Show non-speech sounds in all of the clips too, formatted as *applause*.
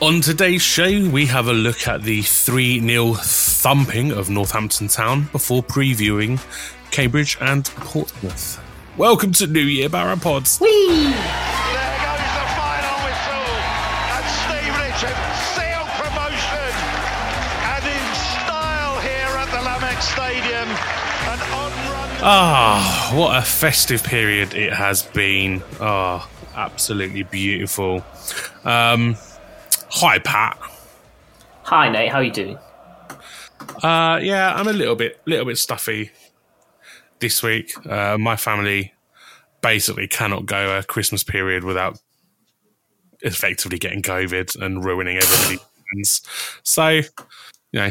On today's show, we have a look at the 3 0 thumping of Northampton Town before previewing Cambridge and Portsmouth. Welcome to New Year Barra Pods. Whee! There goes the final whistle, and Steve Richard sealed promotion, and in style here at the Lamex Stadium, an on-run. Ah, what a festive period it has been. Ah, absolutely beautiful. Um, hi, Pat. Hi, Nate. How are you doing? Uh, yeah, I'm a little bit, little bit stuffy this week. Uh, my family basically cannot go a Christmas period without effectively getting COVID and ruining everybody's *sighs* plans. So, you know,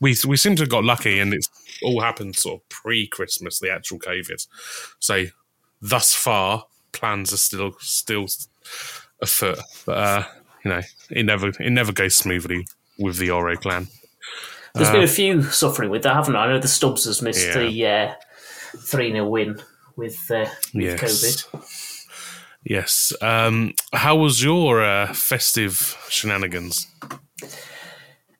we we seem to have got lucky, and it's all happened sort of pre-Christmas, the actual COVID. So, thus far, plans are still still afoot, but uh, you know, it never it never goes smoothly with the Oro clan. There's been a few suffering with that, haven't I? I know the Stubbs has missed Uh, Yeah. the uh, 3 0 win with, uh, with Yes. COVID. Yes. Um, how was your uh, festive shenanigans?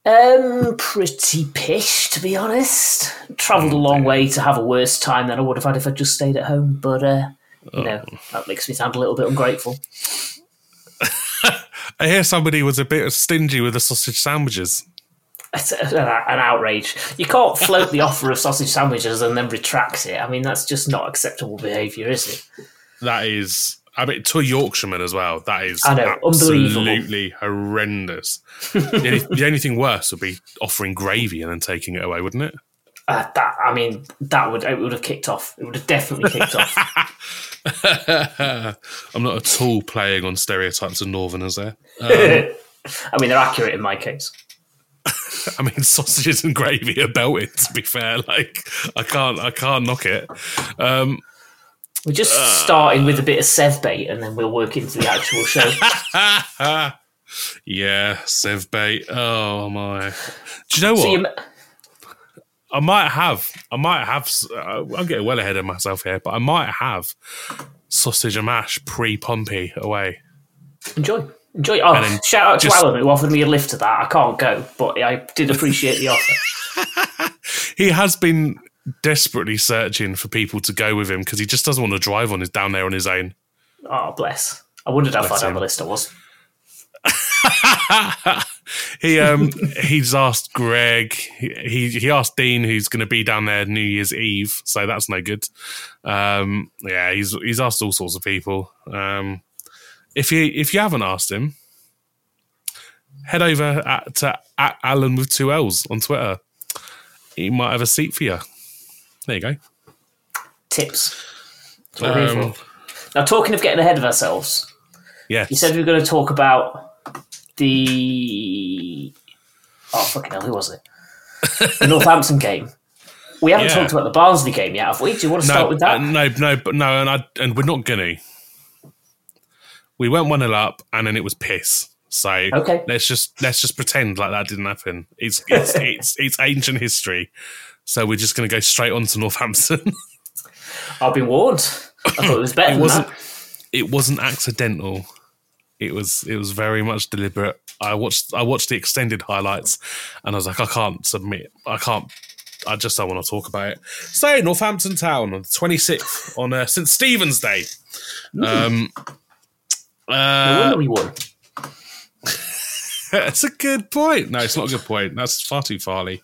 Um, pretty pish, to be honest. Travelled a long way to have a worse time than I would have had if I'd just stayed at home, but, uh, you know, that makes me sound a little bit ungrateful. I hear somebody was a bit stingy with the sausage sandwiches. It's an an outrage. You can't float the offer of sausage sandwiches and then retract it. I mean, that's just not acceptable behaviour, is it? That is, I mean, to a Yorkshireman as well. That is I know, absolutely horrendous. the, only, the only thing worse would be offering gravy and then taking it away, wouldn't it? Uh, that I mean, that would it would have kicked off. It would have definitely kicked off. *laughs* I'm not at all playing on stereotypes of Northerners there. *laughs* I mean, they're accurate in my case. *laughs* I mean, sausages and gravy are belted. To be fair, like I can't, I can't knock it. Um, We're just Uh. starting with a bit of Sev bait, and then we'll work into the actual show. yeah, Sev bait. Oh my! Do you know what? so you, I might have. I might have. Uh, I'm getting well ahead of myself here, but I might have sausage and mash pre Pompey away. enjoy, enjoy. Oh, shout out to just- Alan who offered me a lift to that. I can't go, but I did appreciate the offer. *laughs* *laughs* He has been desperately searching for people to go with him because he just doesn't want to drive on his down there on his own. Oh, bless. I wondered how far down the list I was. He um he's asked Greg. He he, asked Dean who's going to be down there New Year's Eve, so that's no good. Um, yeah, he's he's asked all sorts of people. Um, if you if you haven't asked him, head over at, to at Alan with two L's on Twitter. He might have a seat for you. There you go. Tips. That's what we're here Um. Now, talking of getting ahead of ourselves, yeah, you said we were going to talk about the. Oh, fucking hell, who was it? The Northampton game. We haven't Yeah. talked about the Barnsley game yet, have we? Do you want to start with that? uh, no, no, but no, and I and we're not gonna. We went one 0 up, and then it was piss. So Okay. let's just let's just pretend like that didn't happen. It's it's *laughs* it's, it's ancient history. So we're just gonna go straight on to Northampton. *laughs* I've been warned. I thought it was better it than wasn't that. it wasn't accidental. It was it was very much deliberate. I watched I watched the extended highlights, and I was like, I can't submit. I can't. I just don't want to talk about it. So Northampton Town on the twenty sixth on uh, St Stephen's Day. Um, No uh, we won. *laughs* That's a good point. No, it's not a good point. That's far too Farley.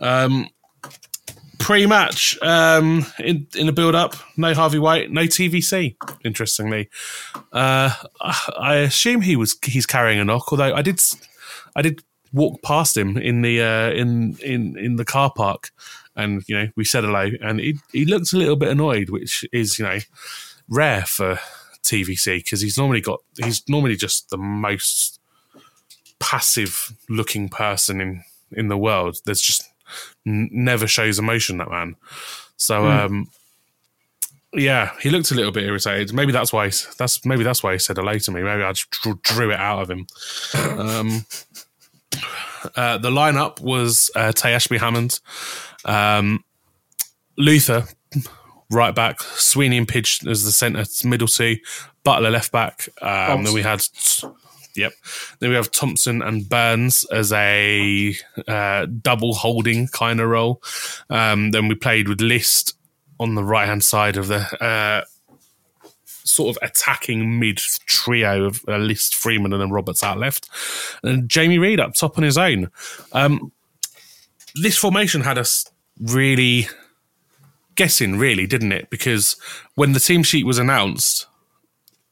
Um, pre-match um, in in the build-up, no Harvey White, no TVC. Interestingly, uh, I assume he was he's carrying a knock. Although I did I did walk past him in the uh, in in in the car park, and you know we said hello, and he he looked a little bit annoyed, which is you know rare for TVC because he's normally got he's normally just the most passive looking person in in the world. There's just n- never shows emotion that man. So um, yeah, he looked a little bit irritated. Maybe that's why he, that's maybe that's why he said hello to me. Maybe I just drew, drew it out of him. *coughs* Um, uh, the lineup was uh, Taye Ashby-Hammond, um, Luther right back, Sweeney and Pidge as the centre, middle two, Butler left back. Um, then we had, yep. Then we have Thompson and Burns as a uh, double holding kind of role. Um, then we played with List on the right hand side of the uh, sort of attacking mid trio of uh, List, Freeman, and then Roberts out left, and Jamie Reid up top on his own. Um, this formation had us really guessing, really, didn't it? Because when the team sheet was announced,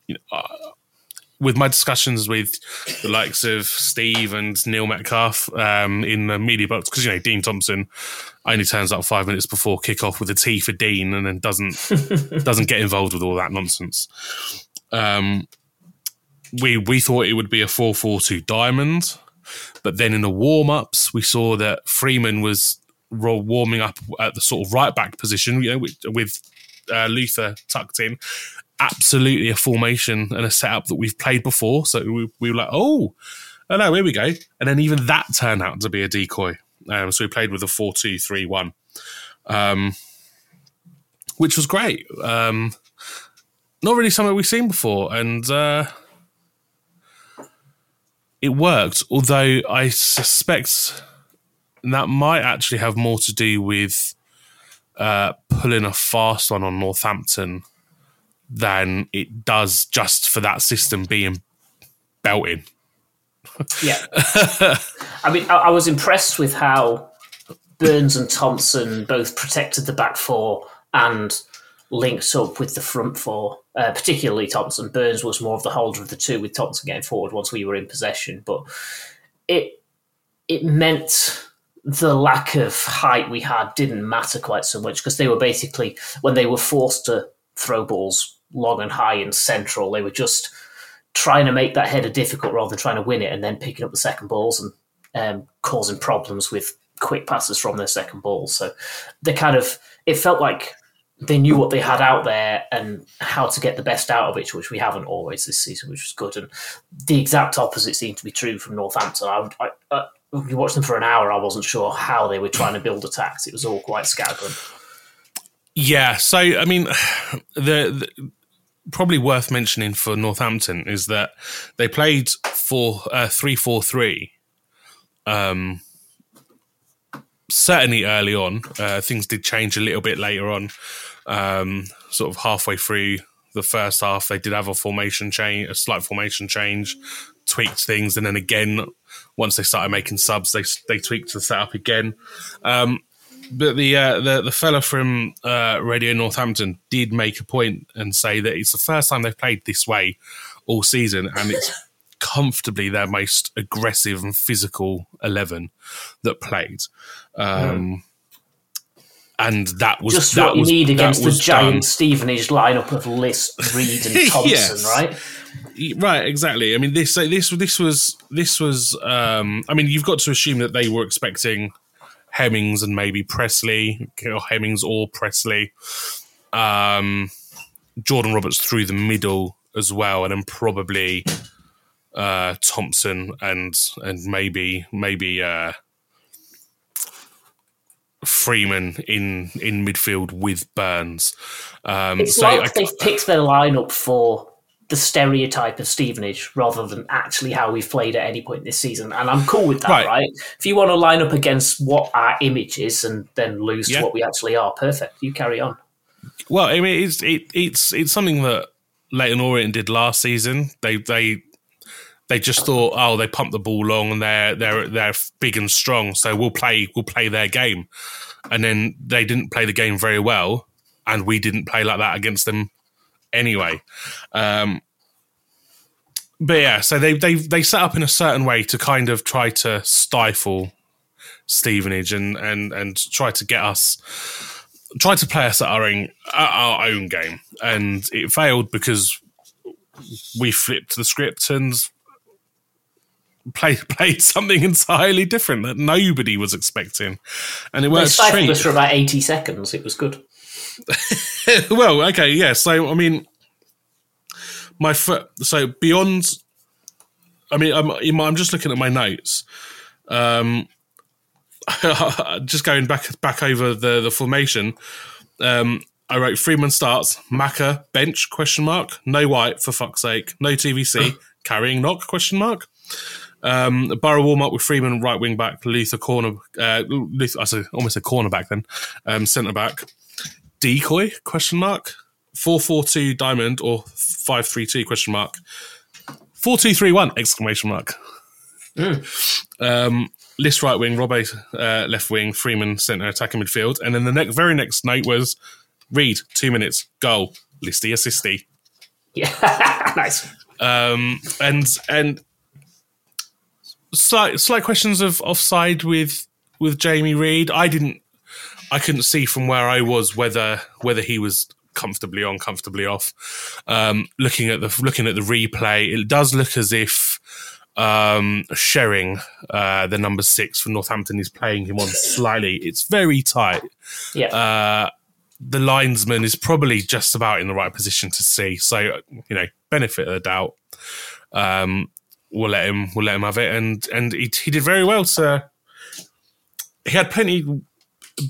you know, uh, with my discussions with the likes of Steve and Neil Metcalf um, in the media box, because you know Dean Thompson only turns up five minutes before kickoff with a T for Dean, and then doesn't *laughs* doesn't get involved with all that nonsense. Um, we we thought it would be a four four two diamond, but then in the warm ups we saw that Freeman was warming up at the sort of right back position, you know, with, with uh, Luther tucked in. Absolutely a formation and a setup that we've played before. So we, we were like, oh, oh no, here we go. And then even that turned out to be a decoy. Um, so we played with a 4 2 3 1, um, which was great. Um, not really something we've seen before. And uh, it worked, although I suspect that might actually have more to do with uh, pulling a fast one on Northampton than it does just for that system being belting. Yeah. *laughs* I mean, I, I was impressed with how Burns and Thompson both protected the back four and linked up with the front four, uh, particularly Thompson. Burns was more of the holder of the two, with Thompson getting forward once we were in possession. But it it meant the lack of height we had didn't matter quite so much because they were basically when they were forced to throw balls long and high and central, they were just trying to make that header difficult rather than trying to win it and then picking up the second balls and um, causing problems with quick passes from their second balls. So they kind of it felt like they knew what they had out there and how to get the best out of it, which we haven't always this season, which was good. And the exact opposite seemed to be true from Northampton. I, I, uh, we watched them for an hour. I wasn't sure how they were trying to build attacks. It was all quite scattered. Yeah, so I mean, *sighs* the, the probably worth mentioning for Northampton is that they played for uh, three four three. Um, certainly early on, uh, things did change a little bit later on. Um, sort of halfway through the first half, they did have a formation change, a slight formation change, tweaked things, and then again, once they started making subs, they they tweaked the setup again. Um, but the uh, the the fella from uh, Radio Northampton did make a point and say that it's the first time they've played this way all season, and it's *laughs* comfortably their most aggressive and physical eleven that played. Um, And that was Just that what you need against the giant done. Stevenage lineup of List, Reid, and *laughs* Thompson, Yes. right? Right, exactly. I mean, this this this was this was. Um, I mean, you've got to assume that they were expecting Hemmings and maybe Presley, or Hemmings or Presley, um, Jordan Roberts through the middle as well, and then probably uh, Thompson and and maybe maybe uh, Freeman in in midfield with Burns. Um, It's so like I- they've picked their lineup for the stereotype of Stevenage rather than actually how we've played at any point this season. And I'm cool with that, Right. right? If you want to line up against what our image is and then lose Yeah. to what we actually are, perfect. You carry on. Well, I mean, it's it, it's it's something that Leyton Orient did last season. They they they just thought, oh, they pump the ball long and they're they're they're big and strong, so we'll play we'll play their game, and then they didn't play the game very well, and we didn't play like that against them anyway. Um, but yeah, so they they they set up in a certain way to kind of try to stifle Stevenage and and and try to get us try to play us at our own at our own game, and it failed because we flipped the script and played *laughs* played something entirely different that nobody was expecting, and it They worked stifled straight. us for about 80 seconds. It was good. *laughs* well, okay, yeah. So I mean, my foot. So beyond, I mean, I'm I'm just looking at my notes. Um, *laughs* just going back back over the the formation. Um, I wrote Freeman starts, Maka bench question mark, no White for fuck's sake, no TVC carrying knock question mark. Um, Borough warm up with Freeman right wing back, Luther corner, uh, Luther, I said almost a cornerback then, um, centre back, decoy question mark, four four two diamond or five three two question mark, four two three one exclamation mark. Um, List right wing, Robbo uh, left wing, Freeman centre attacking midfield, and then the next very next note was Reid two minutes goal, Listy assisty, Yeah, *laughs* nice. um, and and slight slight questions of offside with with Jamie Reid. I didn't, I couldn't see from where I was whether whether he was comfortably on, comfortably off. Um, looking at the looking at the replay, it does look as if um, Sherring, uh, the number six for Northampton, is playing him on slightly. It's very tight. Yeah. Uh, the linesman is probably just about in the right position to see. So you know, benefit of the doubt. Um, we'll let him. We'll let him have it, and and he, he did very well. To he had plenty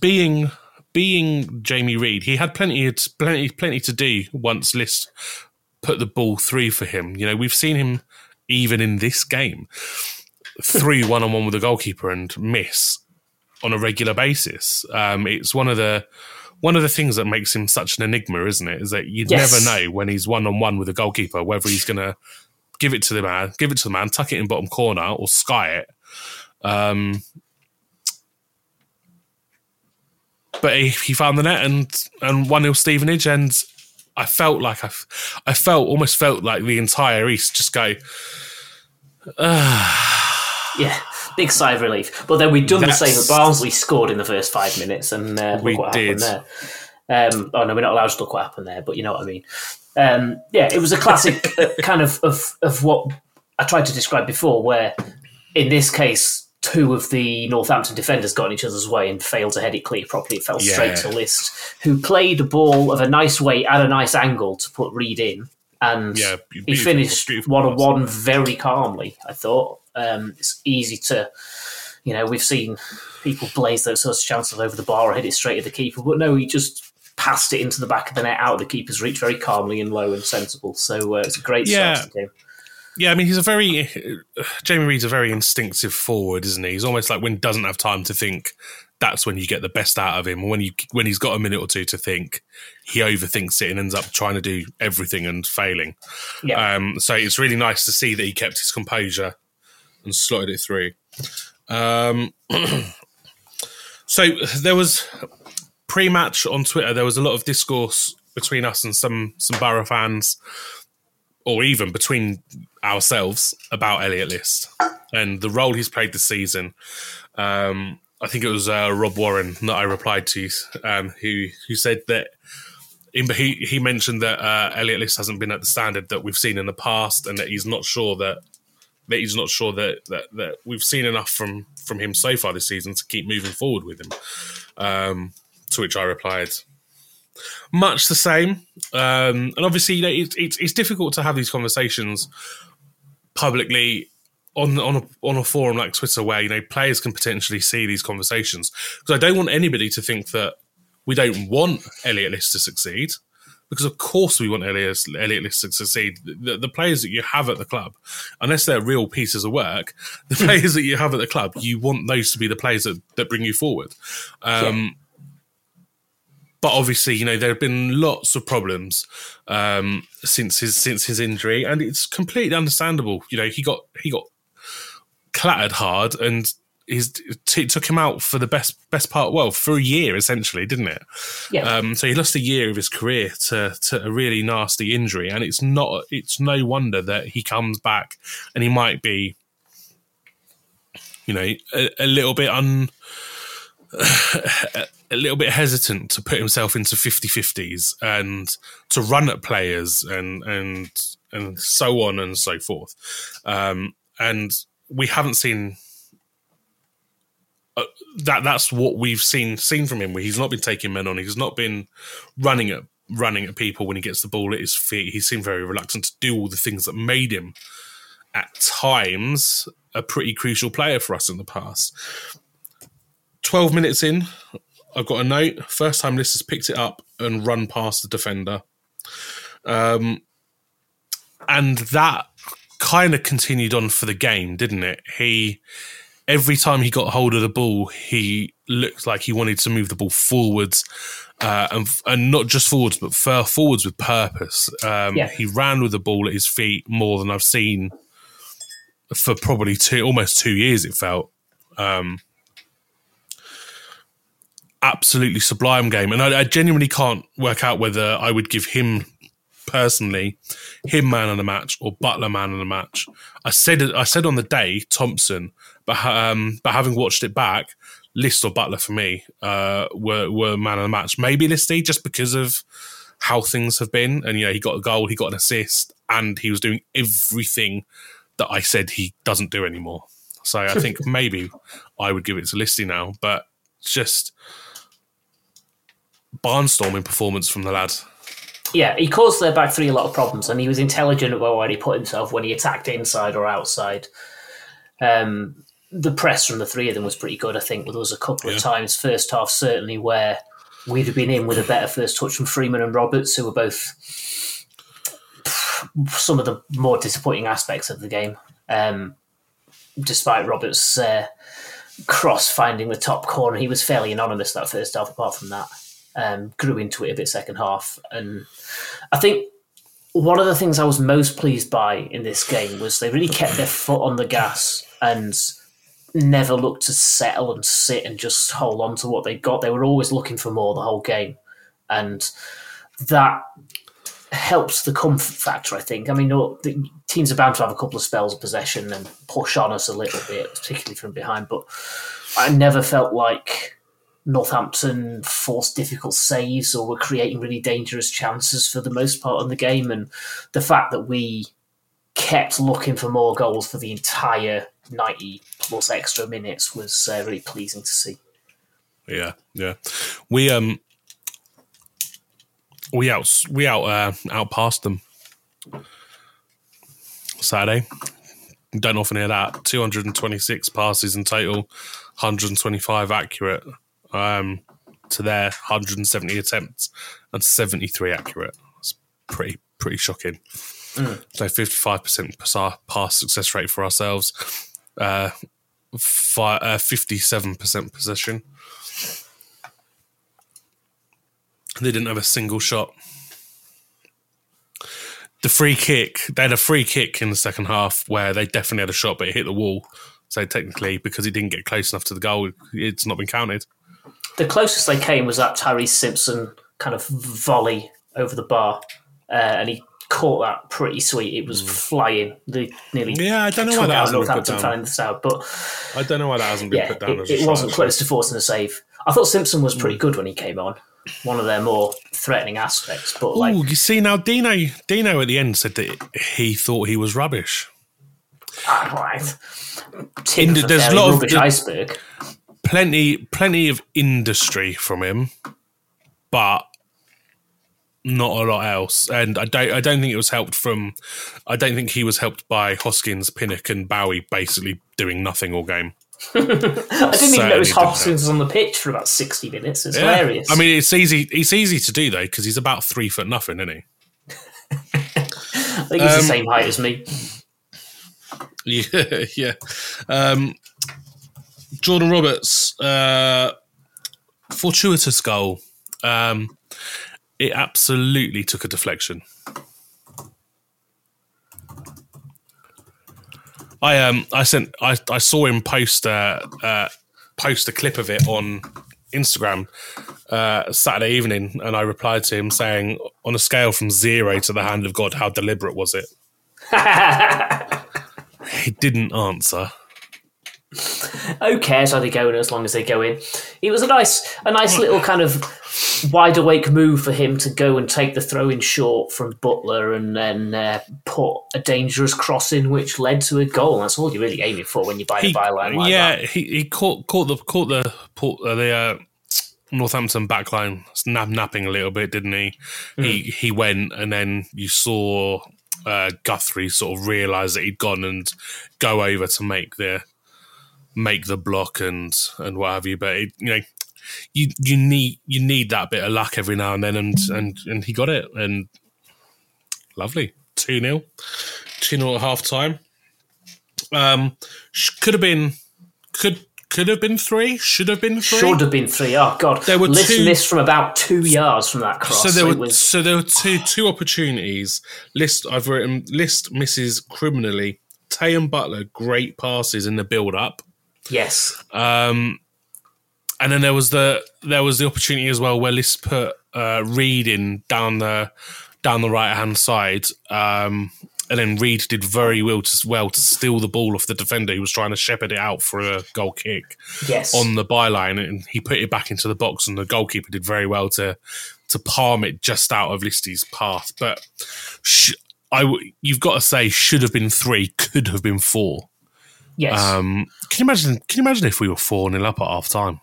being being Jamie Reid. He had plenty plenty plenty to do once List put the ball through for him. You know, we've seen him even in this game through one on one with the goalkeeper and miss on a regular basis. Um, it's one of the one of the things that makes him such an enigma, isn't it? Is that you Yes. never know when he's one on one with a goalkeeper whether he's going to give it to the man, give it to the man, tuck it in bottom corner, or sky it. Um, but he, he found the net and and one 0 Stevenage, and I felt like I, I felt almost felt like the entire East just go. *sighs* Yeah, big sigh of relief. But then we'd done the same That's- at Barnsley, scored in the first five minutes, and uh, look We what did. happened there. Um, oh no, we're not allowed to look what happened there, but you know what I mean. Um, yeah, it was a classic *laughs* kind of, of of what I tried to describe before, where in this case, two of the Northampton defenders got in each other's way and failed to head it clear properly. It fell straight to List, who played a ball of a nice way at a nice angle to put Reid in, and Yeah, he finished one on one very calmly. I thought um, it's easy to, you know, we've seen people blaze those sorts of chances over the bar or hit it straight at the keeper, but no, he just passed it into the back of the net out of the keeper's reach very calmly and low and sensible. So uh, it's a great Yeah. start to the game. Yeah, I mean, he's a very Jamie Reid's a very instinctive forward, isn't he? He's almost like when he doesn't have time to think. That's when you get the best out of him. When you when he's got a minute or two to think, he overthinks it and ends up trying to do everything and failing. Yeah. Um, so it's really nice to see that he kept his composure and slotted it through. Um, *clears throat* so there was pre-match on Twitter. There was a lot of discourse between us and some some Borough fans, or even between ourselves about Elliot List and the role he's played this season. Um, I think it was uh, Rob Warren that I replied to, um, who who said that in, he he mentioned that uh, Elliot List hasn't been at the standard that we've seen in the past, and that he's not sure that that he's not sure that that, that we've seen enough from from him so far this season to keep moving forward with him. Um, to which I replied, much the same. Um, and obviously, you know, it's, difficult to have these conversations publicly on on a, on a forum like Twitter, where you know players can potentially see these conversations. Because I don't want anybody to think that we don't want Elliot List to succeed. Because of course we want Elliot, Elliot List to succeed. The, the players that you have at the club, unless they're real pieces of work, the *laughs* players that you have at the club, you want those to be the players that, that bring you forward. Um, but obviously, you know, there have been lots of problems um, since his since his injury, and it's completely understandable. You know, he got he got clattered hard, and his t- took him out for the best best part. Well, for a year essentially, didn't it? Yeah. Um, so he lost a year of his career to to a really nasty injury, and it's not it's no wonder that he comes back and he might be, you know, a, a little bit un. *sighs* a little bit hesitant to put himself into 50-50s and to run at players and and and so on and so forth. Um, and we haven't seen uh, that that's what we've seen seen from him. Where he's not been taking men on. He's not been running at running at people when he gets the ball at his feet. He seemed very reluctant to do all the things that made him at times a pretty crucial player for us in the past 12 minutes in I've got a note. First time Lister's picked it up and run past the defender. Um, and that kind of continued on for the game, didn't it? He every time he got hold of the ball, he looked like he wanted to move the ball forwards, uh, and and not just forwards, but forwards with purpose. Um, Yeah. He ran with the ball at his feet more than I've seen for probably two, almost two years. It felt. Um, absolutely sublime game, and I, I genuinely can't work out whether I would give him personally him man of the match or Butler man of the match. I said I said on the day Thompson, but um, but having watched it back, List or Butler for me uh, were were man of the match. Maybe Listy just because of how things have been, and you know he got a goal, he got an assist, and he was doing everything that I said he doesn't do anymore. So I *laughs* think maybe I would give it to Listy now, but just barnstorming performance from the lad. Yeah, he caused their back three a lot of problems, and he was intelligent about where he put himself when he attacked inside or outside. Um, the press from the three of them was pretty good. I think there was a couple Yeah. of times first half certainly where we'd have been in with a better first touch from Freeman and Roberts, who were both *sighs* some of the more disappointing aspects of the game. Um, despite Roberts' uh, cross finding the top corner, he was fairly anonymous that first half. Apart from that, um, grew into it a bit second half, and I think one of the things I was most pleased by in this game was they really kept their foot on the gas and never looked to settle and sit and just hold on to what they got. They were always looking for more the whole game, and that helps the comfort factor. I think. I mean, the teams are bound to have a couple of spells of possession and push on us a little bit, particularly from behind. But I never felt like Northampton forced difficult saves or were creating really dangerous chances for the most part in the game. And the fact that we kept looking for more goals for the entire 90 plus extra minutes was uh, really pleasing to see. Yeah, yeah. We um we out we out uh, outpassed them Saturday. Don't often hear that. Two hundred and twenty six passes in total, hundred and twenty five accurate. Um, to their hundred and seventy attempts and seventy three accurate. It's pretty pretty shocking. So fifty five percent pass success rate for ourselves. Uh, fifty seven percent possession. They didn't have a single shot. The free kick, they had a free kick in the second half where they definitely had a shot, but it hit the wall. So technically, because it didn't get close enough to the goal, it's not been counted. The closest they came was that Tyreece Simpson kind of volley over the bar, uh, and he caught that pretty sweet. It was flying. They nearly Yeah, I don't know why that out hasn't been put down. the south, but I don't know why that hasn't been yeah, put down it, it wasn't close to forcing a save. I thought Simpson was pretty good when he came on. One of their more threatening aspects, but like you see now, Dino. Dino at the end said that he thought he was rubbish. ah, right, tip there's a lot of- rubbish the- iceberg. Plenty, plenty of industry from him, but not a lot else. And I don't, I don't think it was helped from. I don't think he was helped by Hoskins, Pinnock, and Bowie basically doing nothing all game. *laughs* I didn't even notice Hoskins was on the pitch for about sixty minutes. It's Yeah. hilarious. I mean, it's easy. It's easy to do though because he's about three foot nothing, isn't he? *laughs* I think he's the um, same height as me. *laughs* Yeah, yeah. Um, Jordan Roberts, uh, fortuitous goal. Um, it absolutely took a deflection. I um I sent I, I saw him post uh, uh post a clip of it on Instagram uh, Saturday evening, and I replied to him saying, on a scale from zero to the hand of God, how deliberate was it? *laughs* he didn't answer. Who cares how they go in as long as they go in? It was a nice, a nice little kind of wide awake move for him to go and take the throw in short from Butler and then uh, put a dangerous cross in, which led to a goal. That's all you're really aiming for when you buy He- the byline. Like yeah, that. he, he caught caught the caught the port, uh, the uh, Northampton backline snap napping a little bit, didn't he? He he went, and then you saw uh, Guthrie sort of realise that he'd gone and go over to make the make the block and and what have you. But it, you know, you you need you need that bit of luck every now and then, and and and he got it, and lovely two 0 two 0 at half time. Um, could have been could could have been three, should have been three. Should have been three. Oh god, There were List two- missed from about two yards from that cross. So there were was so there were two two opportunities. List I've written list misses criminally. Taye and Butler great passes in the build up. Yes, Um, and then there was the there was the opportunity as well where List put uh, Reid in down the down the right hand side, um, and then Reid did very well to well to steal the ball off the defender who was trying to shepherd it out for a goal kick yes. on the byline, and he put it back into the box, and the goalkeeper did very well to to palm it just out of Listy's path. But sh- I w- you've got to say should have been three, could have been four. Yes. Um, can you imagine? Can you imagine if we were four 0 up at half time?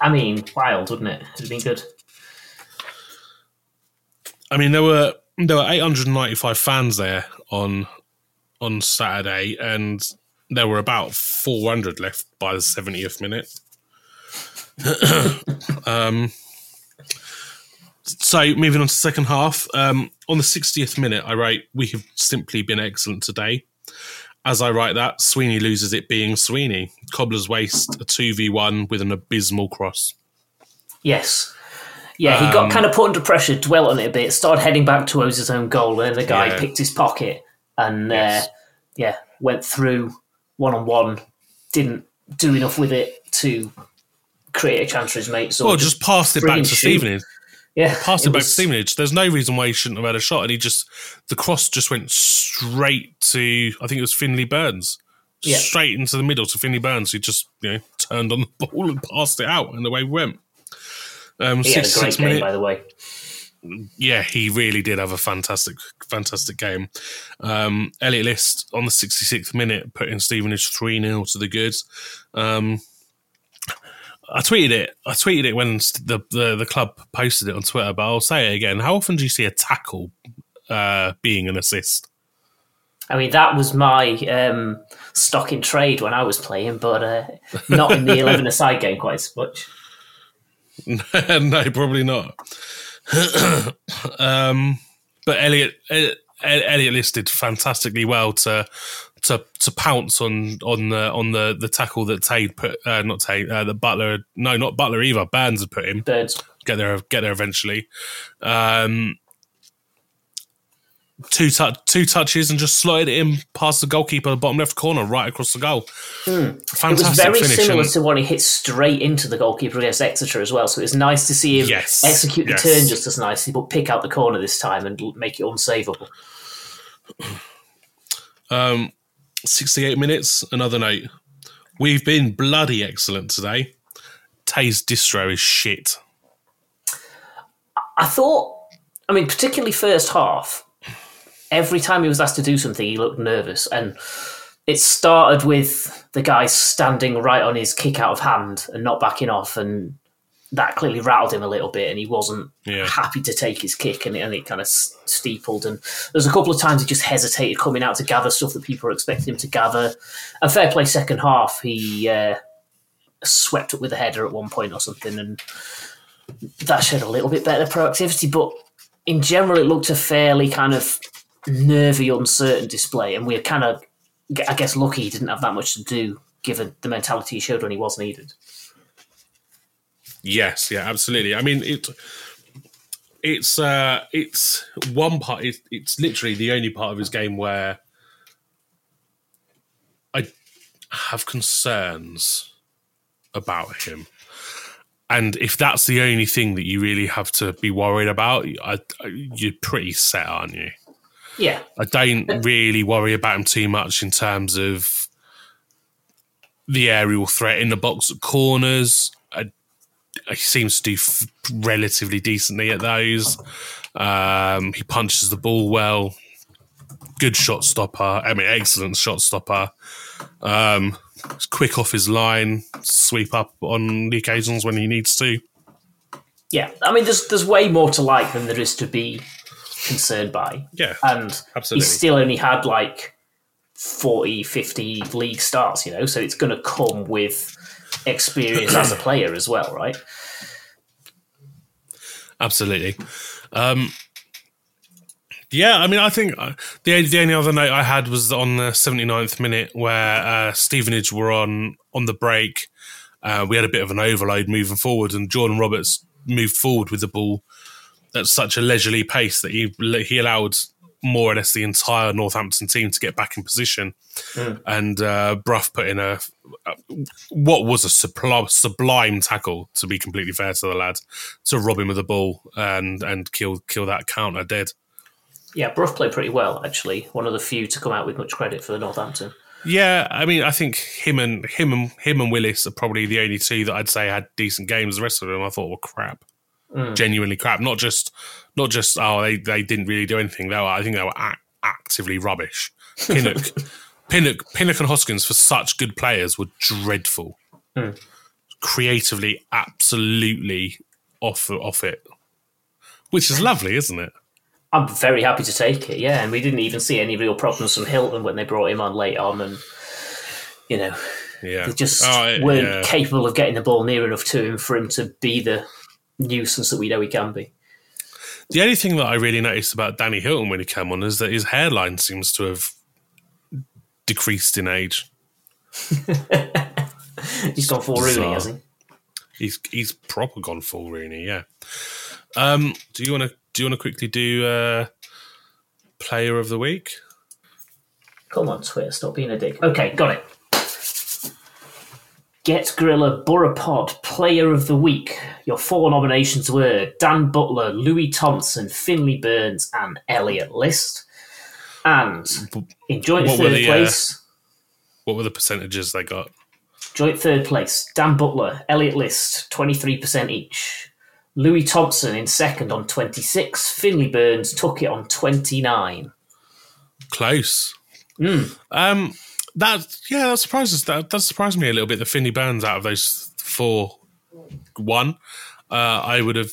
I mean, wild, wouldn't it? It'd have been good. I mean, there were there were 895 fans there on on Saturday, and there were about 400 left by the 70th minute. *coughs* um, so moving on to the second half, um, on the 60th minute, I write, "We have simply been excellent today." As I write that, Sweeney loses it being Sweeney. Cobbler's waste a two v one with an abysmal cross. Yes. Yeah, he Um, got kind of put under pressure, dwelt on it a bit, started heading back towards his own goal, and the guy Yeah. picked his pocket and, Yes. uh, yeah, went through one on one, didn't do enough with it to create a chance for his mates. or Well, just passed it back to. Stevenage. Yeah, passed it, back to was- Stevenage. There's no reason why he shouldn't have had a shot, and he just the cross just went straight to I think it was Finley Burns, Yeah. straight into the middle to Finley Burns, who just you know turned on the *laughs* ball and passed it out, and away we went. Um, He had a great 66 game, minute, by the way. yeah, he really did have a fantastic, fantastic game. Um, Elliot List on the 66th minute putting Stevenage 3 0 to the goods. Um, I tweeted it. I tweeted it when the, the the club posted it on Twitter, but I'll say it again. How often do you see a tackle uh, being an assist? I mean, that was my um, stock in trade when I was playing, but uh, not in the *laughs* 11 aside game quite as much. *laughs* no, probably not. *clears throat* um, but Elliot, Elliot Elliot listed fantastically well to to to pounce on on the on the the tackle that Tate put uh, not Tate uh, the Butler no not Butler either Burns had put him Burns. get there get there eventually. Um, two tou- two touches and just slotted it in past the goalkeeper, the bottom left corner, right across the goal. It was very finish. similar and- to one he hit straight into the goalkeeper against Exeter as well. So it was nice to see him Yes, execute the yes. turn just as nicely, but pick out the corner this time and make it unsavable. Um, 68 minutes, another note. We've been bloody excellent today. Taye's distro is shit. I thought, I mean, particularly first half, every time he was asked to do something, he looked nervous. And it started with the guy standing right on his kick out of hand and not backing off. And that clearly rattled him a little bit. And he wasn't Yeah. happy to take his kick. And it, and it kind of s- steepled. And there's a couple of times he just hesitated coming out to gather stuff that people were expecting him to gather. And fair play, second half, he uh, swept up with a header at one point or something. And that showed a little bit better proactivity, but in general, it looked a fairly kind of nervy, uncertain display, and we are kind of, I guess, lucky he didn't have that much to do given the mentality he showed when he was needed. Yes, yeah, absolutely. I mean, it it's uh it's one part. It, it's literally the only part of his game where I have concerns about him. And if that's the only thing that you really have to be worried about, I, you're pretty set, aren't you? Yeah. I don't *laughs* really worry about him too much in terms of the aerial threat in the box at corners. He seems to do f- relatively decently at those. Um, he punches the ball well. Good shot stopper. I mean, excellent shot stopper. Um, quick off his line, sweep up on the occasions when he needs to. Yeah. I mean, there's there's way more to like than there is to be concerned by. Yeah, And absolutely. he's still only had like 40, 50 league starts, you know, so it's going to come with experience as a *clears throat* player as well, right? Absolutely. Um, yeah, I mean, I think uh, the the only other note I had was on the 79th minute where uh, Stevenage were on on the break. Uh, we had a bit of an overload moving forward, and Jordan Roberts moved forward with the ball at such a leisurely pace that he he allowed more or less the entire Northampton team to get back in position. Hmm. And uh, Bruff put in a uh, what was a sublime, sublime tackle, to be completely fair to the lad, to rob him of the ball and and kill kill that counter dead. Yeah, Bruff played pretty well, actually. One of the few to come out with much credit for Northampton. Yeah, I mean, I think him and him and him and Willis are probably the only two that I'd say had decent games. The rest of them I thought were crap, hmm. genuinely crap. Not just not just oh they, they didn't really do anything. They were, I think they were ac- actively rubbish. *laughs* Pinnock, Pinnock, Pinnock and Hoskins for such good players were dreadful. Hmm. Creatively, absolutely off off it, which is lovely, isn't it? I'm very happy to take it, yeah. And we didn't even see any real problems from Hylton when they brought him on late on. And, you know, Yeah, they just Oh, weren't yeah. capable of getting the ball near enough to him for him to be the nuisance that we know he can be. The only thing that I really noticed about Danny Hylton when he came on is that his hairline seems to have decreased in age. *laughs* He's gone full Rooney, Bizarre. has he? He's he's proper gone full Rooney, yeah. Um, do you want to do you want to quickly do uh, player of the week? Come on, Twitter, stop being a dick. Okay, got it. Get Gorilla Burrapod Player of the Week. Your four nominations were Dan Butler, Louis Thompson, Finley Burns, and Elliot List. And in joint What third the, uh, place, What were the percentages they got? joint third place, Dan Butler, Elliot List, 23% each. Louis Thompson in second on 26. Finley Burns took it on 29. Close. Um, that yeah, that surprises that that surprised me a little bit. The Finney Burns out of those four, one, uh, I would have,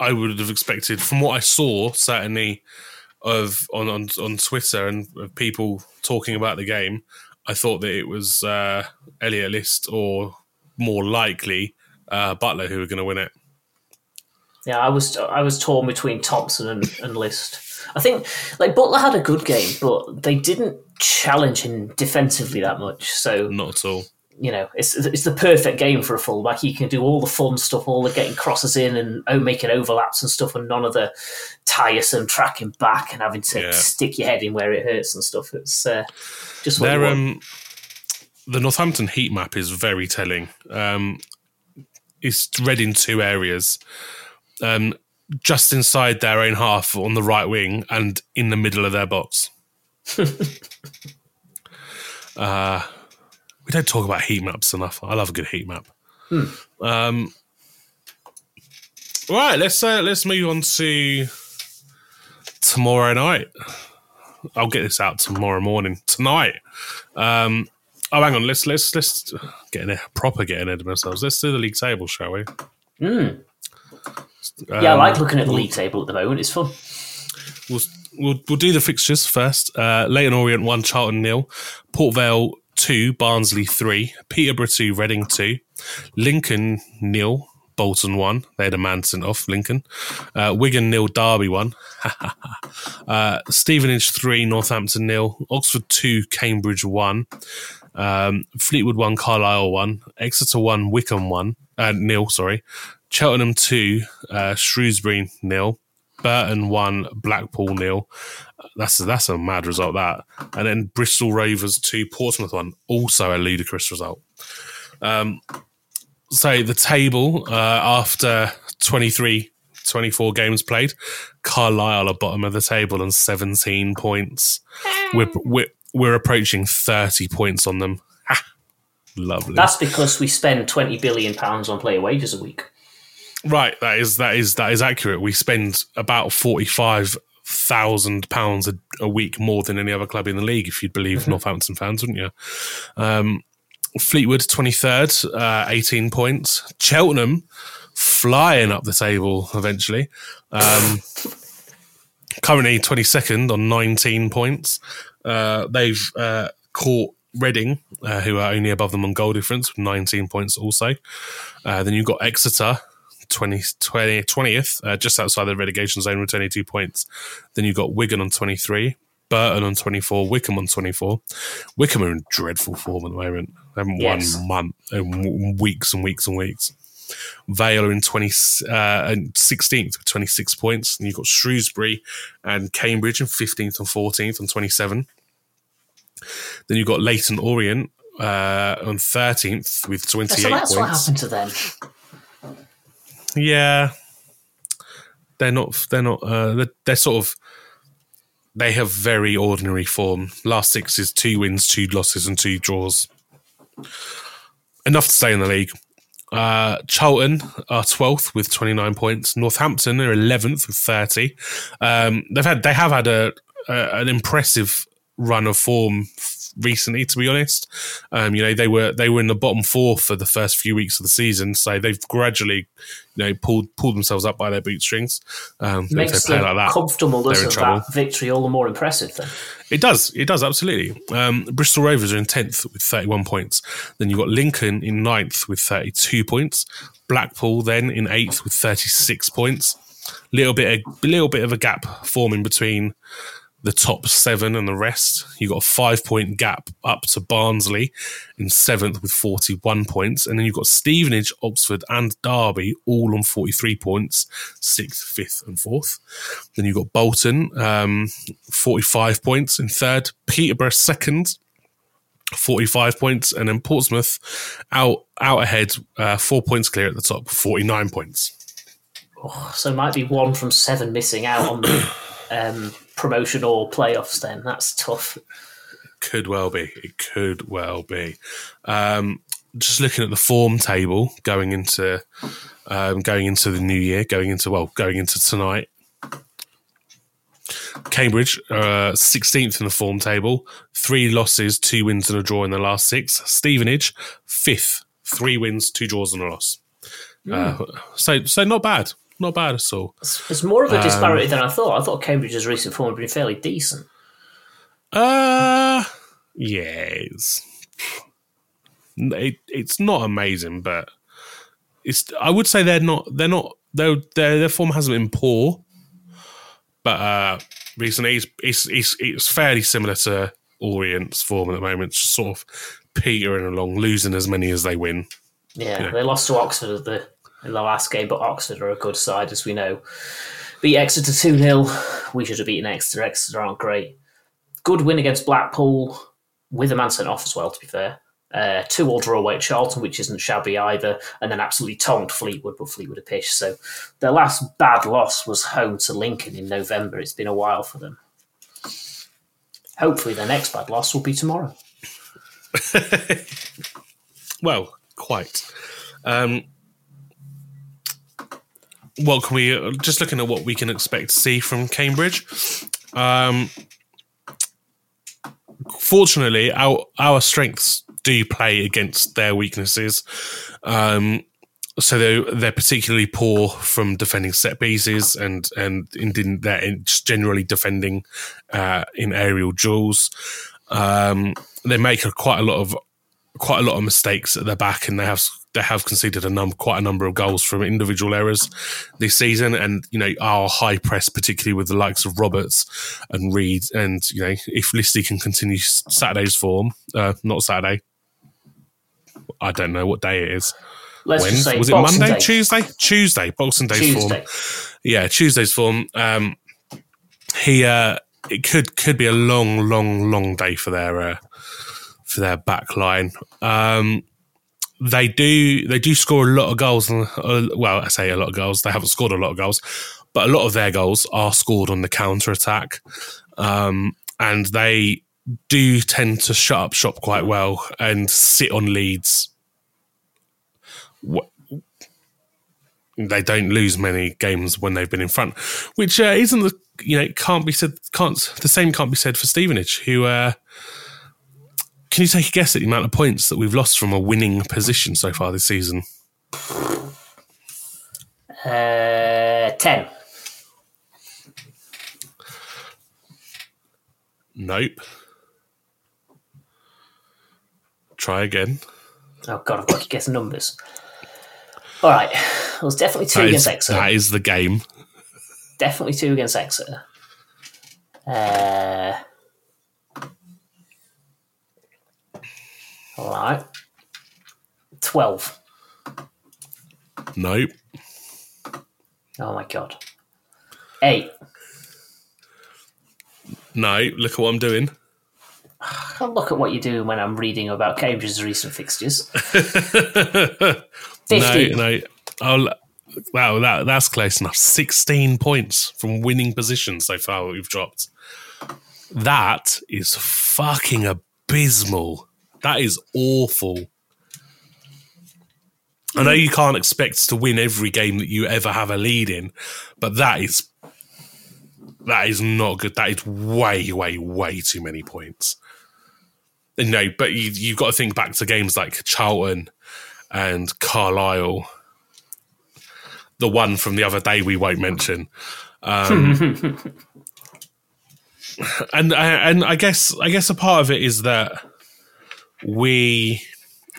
I would have expected from what I saw certainly of on on, on Twitter and of people talking about the game. I thought that it was uh, Elliot List or more likely uh, Butler who were going to win it. Yeah, I was I was torn between Thompson and, and List. I think like Butler had a good game, but they didn't challenge him defensively that much. So Not at all. you know, it's it's the perfect game for a fullback. He can do all the fun stuff, all the getting crosses in and oh, making overlaps and stuff, and none of the tiresome tracking back and having to Yeah. stick your head in where it hurts and stuff. It's uh, just what you Their want. um, the Northampton heat map is very telling. Um, it's read in two areas, um, just inside their own half on the right wing and in the middle of their box. *laughs* uh, we don't talk about heat maps enough. I love a good heat map. Um, right, let's uh, let's move on to tomorrow night. I'll get this out tomorrow morning. Tonight. Um, oh, hang on. Let's let's let's get in a proper getting ahead of ourselves. Let's do the league table, shall we? Yeah, I um, like looking at the league table at the moment. It's fun. We'll we'll, we'll do the fixtures first. Uh, Leyton Orient one, Charlton nil, Port Vale two, Barnsley three, Peterborough two, Reading two, Lincoln nil, Bolton one. They had a man sent off. Lincoln, uh, Wigan nil, Derby one. *laughs* uh, Stevenage three, Northampton nil, Oxford two, Cambridge one. Um, Fleetwood one, Carlisle one, Exeter one, Wycombe one, uh, nil. Sorry, Cheltenham two, uh, Shrewsbury nil, Burton one, Blackpool nil. That's a, that's a mad result that. And then Bristol Rovers two, Portsmouth one, also a ludicrous result. Um, so the table uh, after 23, 24 games played, Carlisle are bottom of the table on 17 points. We're, we're, we're approaching 30 points on them. Ha! Lovely. That's because we spend twenty billion pounds on player wages a week. Right, that is that is that is accurate. We spend about forty five thousand pounds a week more than any other club in the league, if you'd believe Northampton fans, wouldn't you? Um, Fleetwood twenty third, uh, eighteen points. Cheltenham flying up the table eventually. Um, currently twenty second on nineteen points. Uh, they've uh, caught Reading, uh, who are only above them on goal difference, with 19 points also. Uh, then you've got Exeter, 20, 20, 20th, uh, just outside the relegation zone with 22 points. Then you've got Wigan on 23, Burton on 24, Wycombe on 24. Wycombe are in dreadful form at the moment. They haven't Yes. won month, in weeks and weeks and weeks. Vale are in 20, uh, and 16th with 26 points. And you've got Shrewsbury and Cambridge in 15th and 14th on 27. Then you've got Leyton Orient uh, on 13th with 28 So that's what happened to them. Yeah, they're not. They're not. Uh, they're, they're sort of. They have very ordinary form. Last six is two wins, two losses, and two draws. Enough to stay in the league. Uh, Charlton are twelfth with twenty nine points. Northampton are eleventh with thirty. Um, they've had they have had a, a an impressive run of form recently. To be honest, um, you know they were they were in the bottom four for the first few weeks of the season, so they've gradually you know pulled pulled themselves up by their bootstrings. Um, Makes play the like that, comfortableness they're of that victory all the more impressive. Then It does. It does, absolutely. Um, Bristol Rovers are in 10th with 31 points. Then you've got Lincoln in 9th with 32 points. Blackpool then in 8th with 36 points. Little bit, a little bit of a gap forming between the top seven and the rest. You've got a five point gap up to Barnsley in seventh with 41 points. And then you've got Stevenage, Oxford, and Derby all on 43 points, sixth, fifth, and fourth. Then you've got Bolton, um, 45 points in third, Peterborough second. 45 points and then Portsmouth out out ahead uh, four points clear at the top 49 points so it might be one from seven missing out on the um, promotion or playoffs. Then that's tough. could well be it could well be um, just looking at the form table going into um, going into the new year going into well going into tonight Cambridge, uh, 16th in the form table, three losses, two wins and a draw in the last six. Stevenage, fifth, three wins, two draws and a loss. Uh, so, so not bad, not bad at all. It's, it's more of Um, a disparity than I thought. I thought Cambridge's recent form had been fairly decent. Uh, yes, it, it's not amazing, but it's. I would say they're not. They're not. Their their their form hasn't been poor, but uh, recently it's it's it's, it's fairly similar to Orient's form at the moment. Just sort of petering along, losing as many as they win. Yeah, Yeah. they lost to Oxford at the last game, but Oxford are a good side, as we know. Beat Exeter 2 0. We should have beaten Exeter. Exeter aren't great. Good win against Blackpool, with a man sent off as well, to be fair. Uh, two all draw away at Charlton, which isn't shabby either, and then absolutely tongued Fleetwood, but Fleetwood a pish. So their last bad loss was home to Lincoln in November. It's been a while for them. Hopefully, their next bad loss will be tomorrow. *laughs* Well, quite. Um, what can we just looking at what we can expect to see from Cambridge? Um, fortunately, our our strengths do play against their weaknesses. Um, so they're, they're particularly poor from defending set pieces and and in, they're just generally defending uh, in aerial duels. Um, they make a, quite a lot of quite a lot of mistakes at their back, and they have they have conceded a number, quite a number of goals from individual errors this season, and you know our high press, particularly with the likes of Roberts and Reid, and you know if Listy can continue Saturday's form, uh, not Saturday, I don't know what day it is. Let's When just say was it Boxing Monday, Day. Tuesday, Tuesday, Boxing Day's form yeah, Tuesday's form. Um, he uh, it could could be a long, long, long day for their uh, for their back line. Um, they do they do score a lot of goals. on- Uh, well, I say a lot of goals. They haven't scored a lot of goals, but a lot of their goals are scored on the counter attack, um, and they do tend to shut up shop quite well and sit on leads. They don't lose many games when they've been in front, which uh, isn't the you know can't be said can't the same can't be said for Stevenage who. Uh, can you take a guess at the amount of points that we've lost from a winning position so far this season? Uh, 10. Nope. Try again. Oh, God, I've got to guess numbers. All right. It was definitely two That against is, Exeter. that is the game. Definitely two against Exeter. Uh, all right. 12. Nope. Oh, my God. 8. No. Look at what I'm doing. I'll *sighs* look at what you're doing when I'm reading about Cambridge's recent fixtures. No, *laughs* 15. no. I'll, wow, that, that's close enough. 16 points from winning positions so far we've dropped. That is fucking abysmal. That is awful. I know you can't expect to win every game that you ever have a lead in, but that is that is not good. That is way, way, way too many points. And no, but you, you've got to think back to games like Charlton and Carlisle. The one from the other day we won't mention. Um, *laughs* and and I guess I guess a part of it is that we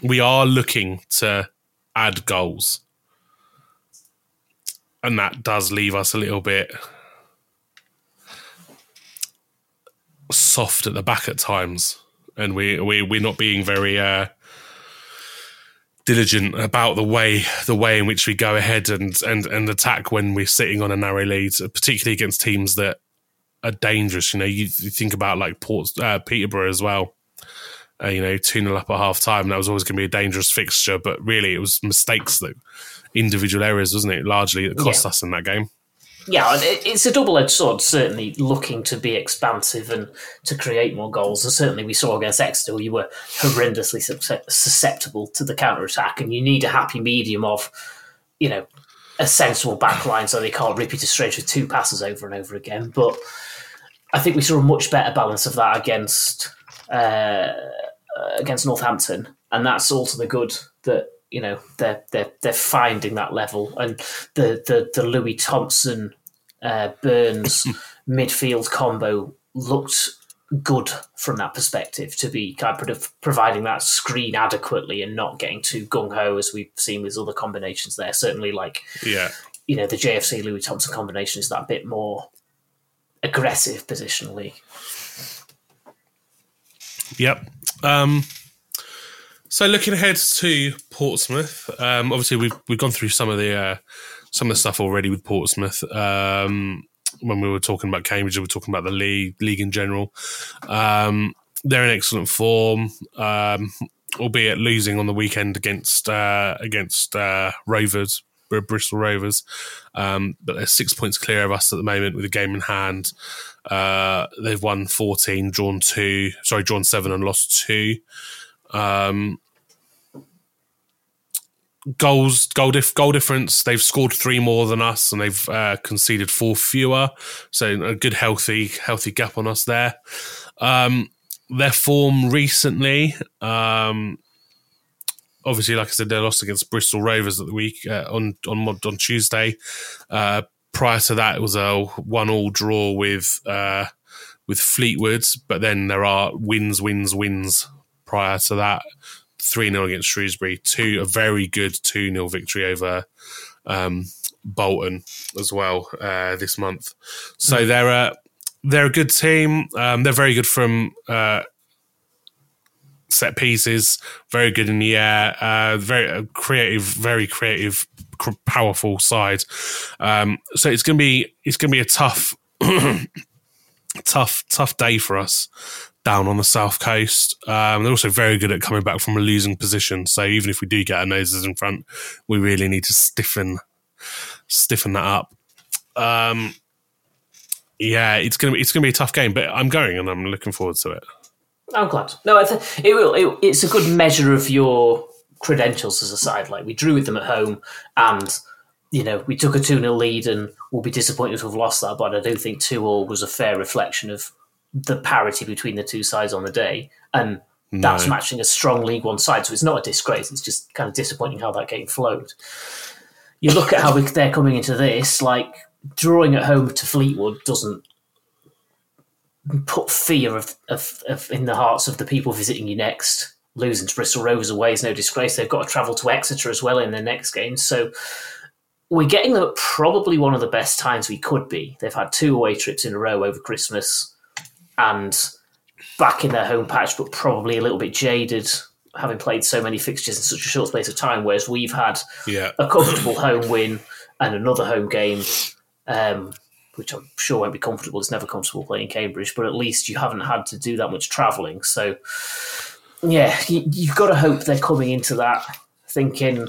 we are looking to add goals, and that does leave us a little bit soft at the back at times, and we we we're not being very. Uh, diligent about the way the way in which we go ahead and and and attack when we're sitting on a narrow lead, particularly against teams that are dangerous. You know, you, you think about like Port uh, Peterborough as well. Uh, you know, two 0 up at half time. That was always going to be a dangerous fixture, but really it was mistakes that individual areas, wasn't it? Largely that cost Yeah. us in that game. Yeah, it's a double edged sword, certainly looking to be expansive and to create more goals. And certainly we saw against Exeter, you were horrendously susceptible to the counter attack, and you need a happy medium of, you know, a sensible backline so they can't repeat a stretch with two passes over and over again. But I think we saw a much better balance of that against uh, against Northampton, and that's all to the good that you know they're they're they're finding that level and the the the Louis Thompson uh, Burns *laughs* midfield combo looked good from that perspective to be kind of providing that screen adequately and not getting too gung ho as we've seen with other combinations there. Certainly, like Yeah, you know the JFC Louis Thompson combination is that bit more aggressive positionally. Yep. Um, so looking ahead to Portsmouth, um, obviously we've we've gone through some of the uh, some of the stuff already with Portsmouth. Um, when we were talking about Cambridge, we were talking about the league league in general. Um, they're in excellent form, um, albeit losing on the weekend against uh, against uh, Rovers. Br- Bristol Rovers, um, but they're six points clear of us at the moment with a game in hand. Uh, they've won 14, drawn two, sorry, drawn seven and lost two. Um, goals, goal, dif- goal difference, they've scored three more than us and they've uh, conceded four fewer. So a good, healthy, healthy gap on us there. Um, their form recently, um, obviously, like I said, they lost against Bristol Rovers at the week uh, on on on Tuesday. Uh, prior to that, it was a one-all draw with uh, with Fleetwood, but then there are wins, wins, wins prior to that. 3 0 against Shrewsbury, two a very good 2 0 victory over um, Bolton as well uh, this month. So they're a they're a good team. Um, they're very good from uh, set pieces. Very good in the air. Uh, very uh, creative. Very creative. cr- Powerful side. Um, so it's gonna be it's gonna be a tough, *clears throat* tough, tough day for us down on the south coast. Um, they're also very good at coming back from a losing position. So even if we do get our noses in front, we really need to stiffen stiffen that up. Um, yeah, it's gonna be it's gonna be a tough game, but I'm going and I'm looking forward to it. I'm glad. No, I th- it will. It, it's a good measure of your credentials as a side. Like we drew with them at home, and you know we took a two 0 lead, and we'll be disappointed to have lost that. But I do think two all was a fair reflection of the parity between the two sides on the day, and that's matching a strong League One side. So it's not a disgrace. It's just kind of disappointing how that game flowed. You look at how we, they're coming into this, like drawing at home to Fleetwood doesn't put fear of, of, of in the hearts of the people visiting you next. Losing to Bristol Rovers away is no disgrace. They've got to travel to Exeter as well in their next game. So we're getting them at probably one of the best times we could be. They've had two away trips in a row over Christmas and back in their home patch, but probably a little bit jaded, having played so many fixtures in such a short space of time. Whereas we've had Yeah, a comfortable home win and another home game, um, which I'm sure won't be comfortable. It's never comfortable playing Cambridge, but at least you haven't had to do that much travelling. So, yeah, you, you've got to hope they're coming into that thinking,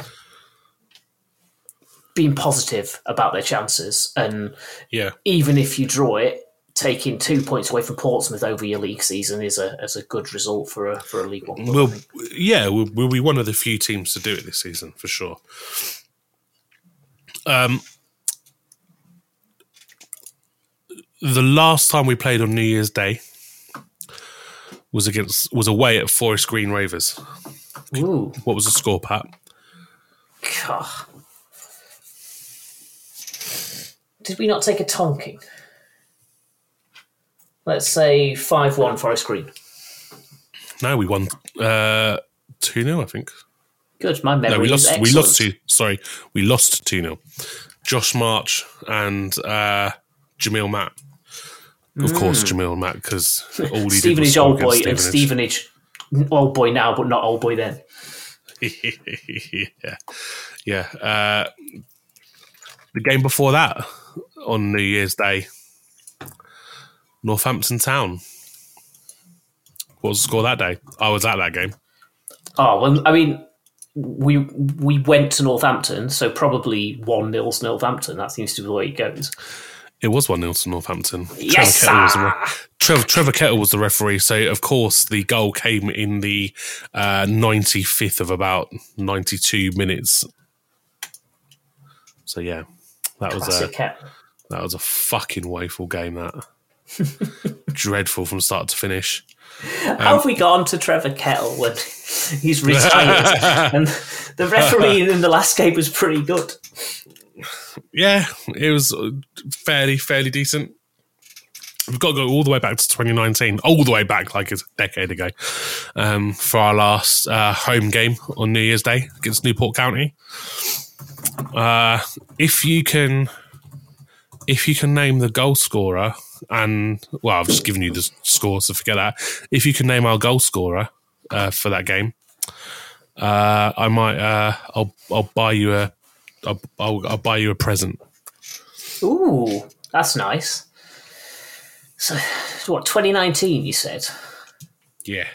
being positive about their chances. And yeah, even if you draw it, taking two points away from Portsmouth over your league season is a, is a good result for a, for a League One. we'll yeah we'll, we'll be one of the few teams to do it this season for sure. Um, the last time we played on New Year's Day was against was away at Forest Green Rovers. Ooh, What was the score, Pat? God. Did we not take a tonking? Let's say 5 1 Forest Green. No, we won uh, two 0 I think. Good, my memory No, we lost. We lost two. Sorry, we lost two 0 Josh March and uh, Jamille Matt. Of course, Jamille Matt because all he did was Stevenage old boy and Stevenage old boy now, but not old boy then. *laughs* yeah, yeah. Uh, the game before that on New Year's Day, Northampton Town. What was the score that day? I was at that game. Oh well, I mean, we we went to Northampton, so probably one 0 Northampton. That seems to be the way it goes. It was 1 0 to Northampton. Yes, Trevor Kettle, was the re- Trevor, Trevor Kettle was the referee. So, of course, the goal came in the uh, 95th of about 92 minutes. So, yeah, that was a, that was a fucking woeful game, that. *laughs* Dreadful from start to finish. How have we gone to Trevor Kettle when he's retired? *laughs* and the referee in the last game was pretty good. Yeah, it was uh, fairly, fairly decent. We've got to go all the way back to 2019, all the way back like it's a decade ago, um, for our last uh, home game on New Year's Day against Newport County. Uh, if you can, if you can name the goal scorer, and well, I've just given you the score, so forget that. If you can name our goal scorer uh, for that game, uh, I might, uh, I'll, I'll buy you a, I'll, I'll, I'll buy you a present. Ooh, that's nice. So, what, 2019, you said? Yeah.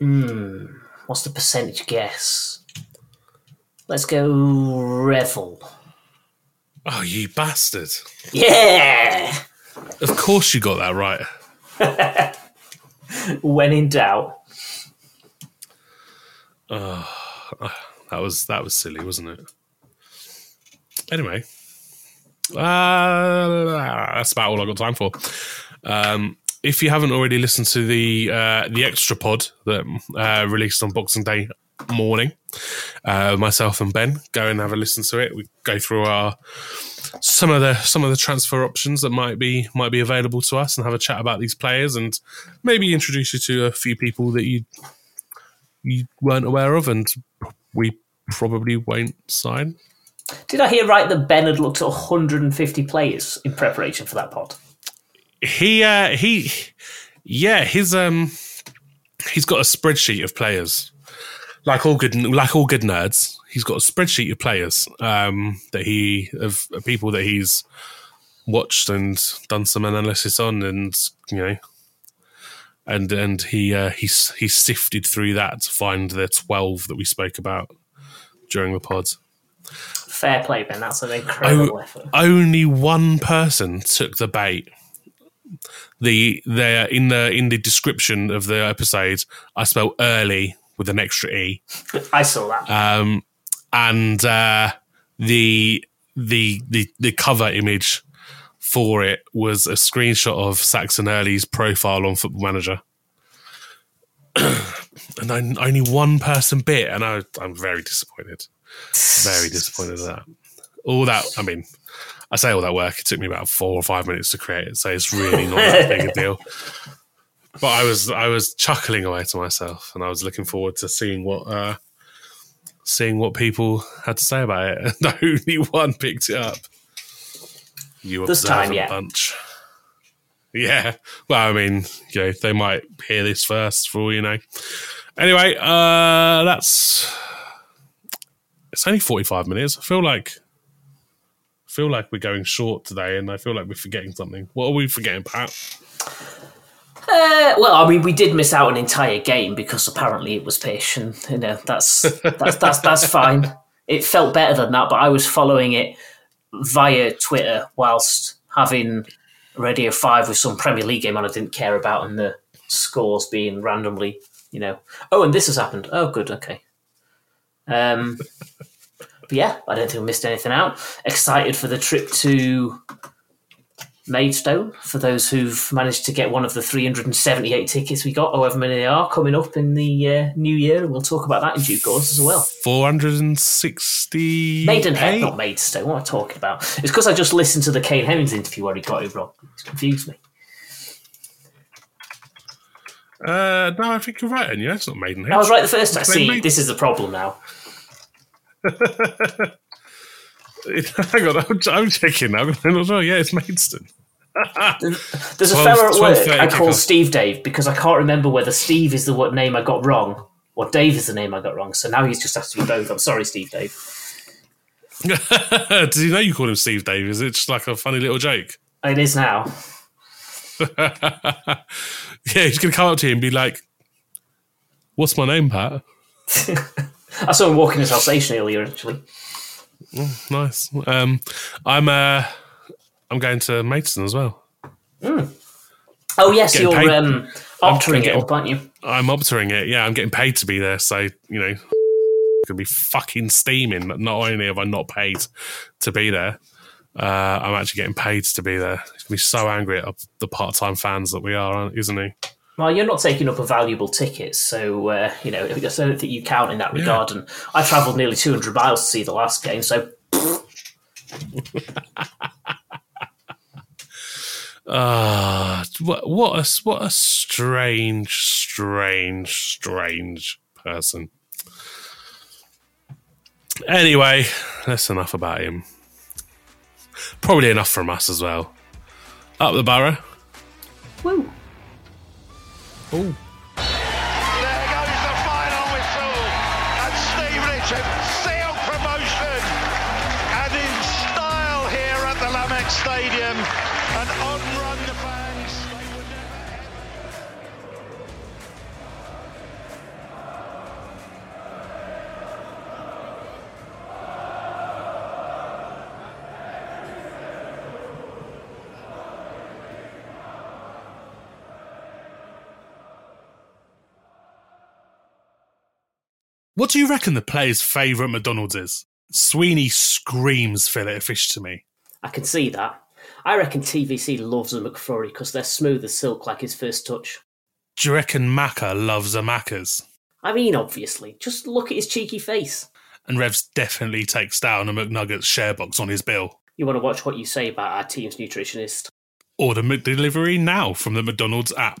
Hmm. What's the percentage guess? Let's go Revell. Oh, you bastard! Yeah! Of course you got that right. *laughs* When in doubt. That was that was silly, wasn't it? Anyway, uh, that's about all I got time for. Um, if you haven't already listened to the uh, the extra pod that uh, released on Boxing Day morning, uh, myself and Ben go and have a listen to it. We go through our some of the some of the transfer options that might be might be available to us and have a chat about these players and maybe introduce you to a few people that you you weren't aware of, and we probably won't sign. Did I hear right that Ben had looked at 150 players in preparation for that pod? He uh, he yeah his um he's got a spreadsheet of players like all good like all good nerds. He's got a spreadsheet of players um that he of people that he's watched and done some analysis on, and you know. And and he uh, he's he sifted through that to find the twelve that we spoke about during the pod. Fair play, Ben. That's an incredible O- effort. only one person took the bait. The there in the in the description of the episode, I spelled early with an extra e, I saw that. um, and uh, the the the the cover image for it was a screenshot of Saxon Earley's profile on Football Manager. *clears throat* and I, only one person bit, and I, I'm very disappointed. Very disappointed at that. All that, I mean, I say all that work. It took me about four or five minutes to create it, so it's really not that big a deal. *laughs* But I was, I was chuckling away to myself, and I was looking forward to seeing what, uh, seeing what people had to say about it. *laughs* And *laughs* only one picked it up. You This time, yeah. bunch. Yeah. Well, I mean, you know, they might hear this first for all you know. Anyway, uh that's it's only 45 minutes. I feel like I feel like we're going short today and I feel like we're forgetting something. What are we forgetting, Pat? Uh, well, I mean, we did miss out an entire game because apparently it was pish, and you know that's that's that's that's *laughs* fine. It felt better than that, but I was following it via Twitter whilst having Radio Five with some Premier League game on I didn't care about, and the scores being randomly, you know. Oh, and this has happened. Oh, good, okay. Um, yeah, I don't think we missed anything out. Excited for the trip to Maidstone for those who've managed to get one of the 378 tickets we got, however many they are, coming up in the uh, new year. We'll talk about that in due course as well. 460 Maidenhead, not Maidstone. What am I talking about? It's because I just listened to the Kane Hemmings interview where he got it wrong. It's confused me. Uh no, I think you're right, and yeah, it's not Maidenhead. I was right the first time. See, Maid- this is the problem now. *laughs* Hang on, I'm, I'm checking now. I'm not sure. Yeah, it's Maidstone. There's a 12 fella at work I call. Steve Dave because I can't remember whether Steve is the what name I got wrong or Dave is the name I got wrong. So now he's just asked to be both. I'm sorry, Steve Dave. *laughs* Does he know you call him Steve Dave? Is it just like a funny little joke? It is now. *laughs* yeah, he's gonna come up to you and be like, "What's my name, Pat?" I saw him walking his Alsatian earlier, actually. Nice. Um, I'm uh, I'm going to Maidstone as well. Oh yes, you're paid- um, optering it up, aren't you? I'm optering it. Yeah, I'm getting paid to be there. So you know, gonna be fucking steaming. But not only have I not paid to be there, uh, I'm actually getting paid to be there. He's gonna be so angry at the part-time fans that we are, isn't he? Well, you're not taking up a valuable ticket, so uh, you know I don't think you count in that regard. And I travelled nearly 200 miles to see the last game, so *laughs* Ah, what what a what a strange, strange, strange person. Anyway, that's enough about him. Probably enough from us as well. Up the Boro. woo. Oh, what do you reckon the player's favourite McDonald's is? Sweeney screams fillet fish to me. I can see that. I reckon TVC loves a McFlurry because they're smooth as silk like his first touch. Do you reckon Macca loves a Macca's? I mean, obviously, just look at his cheeky face. And Revs definitely takes down a McNuggets share box on his bill. You want to watch what you say about our team's nutritionist. Order McDelivery now from the McDonald's app.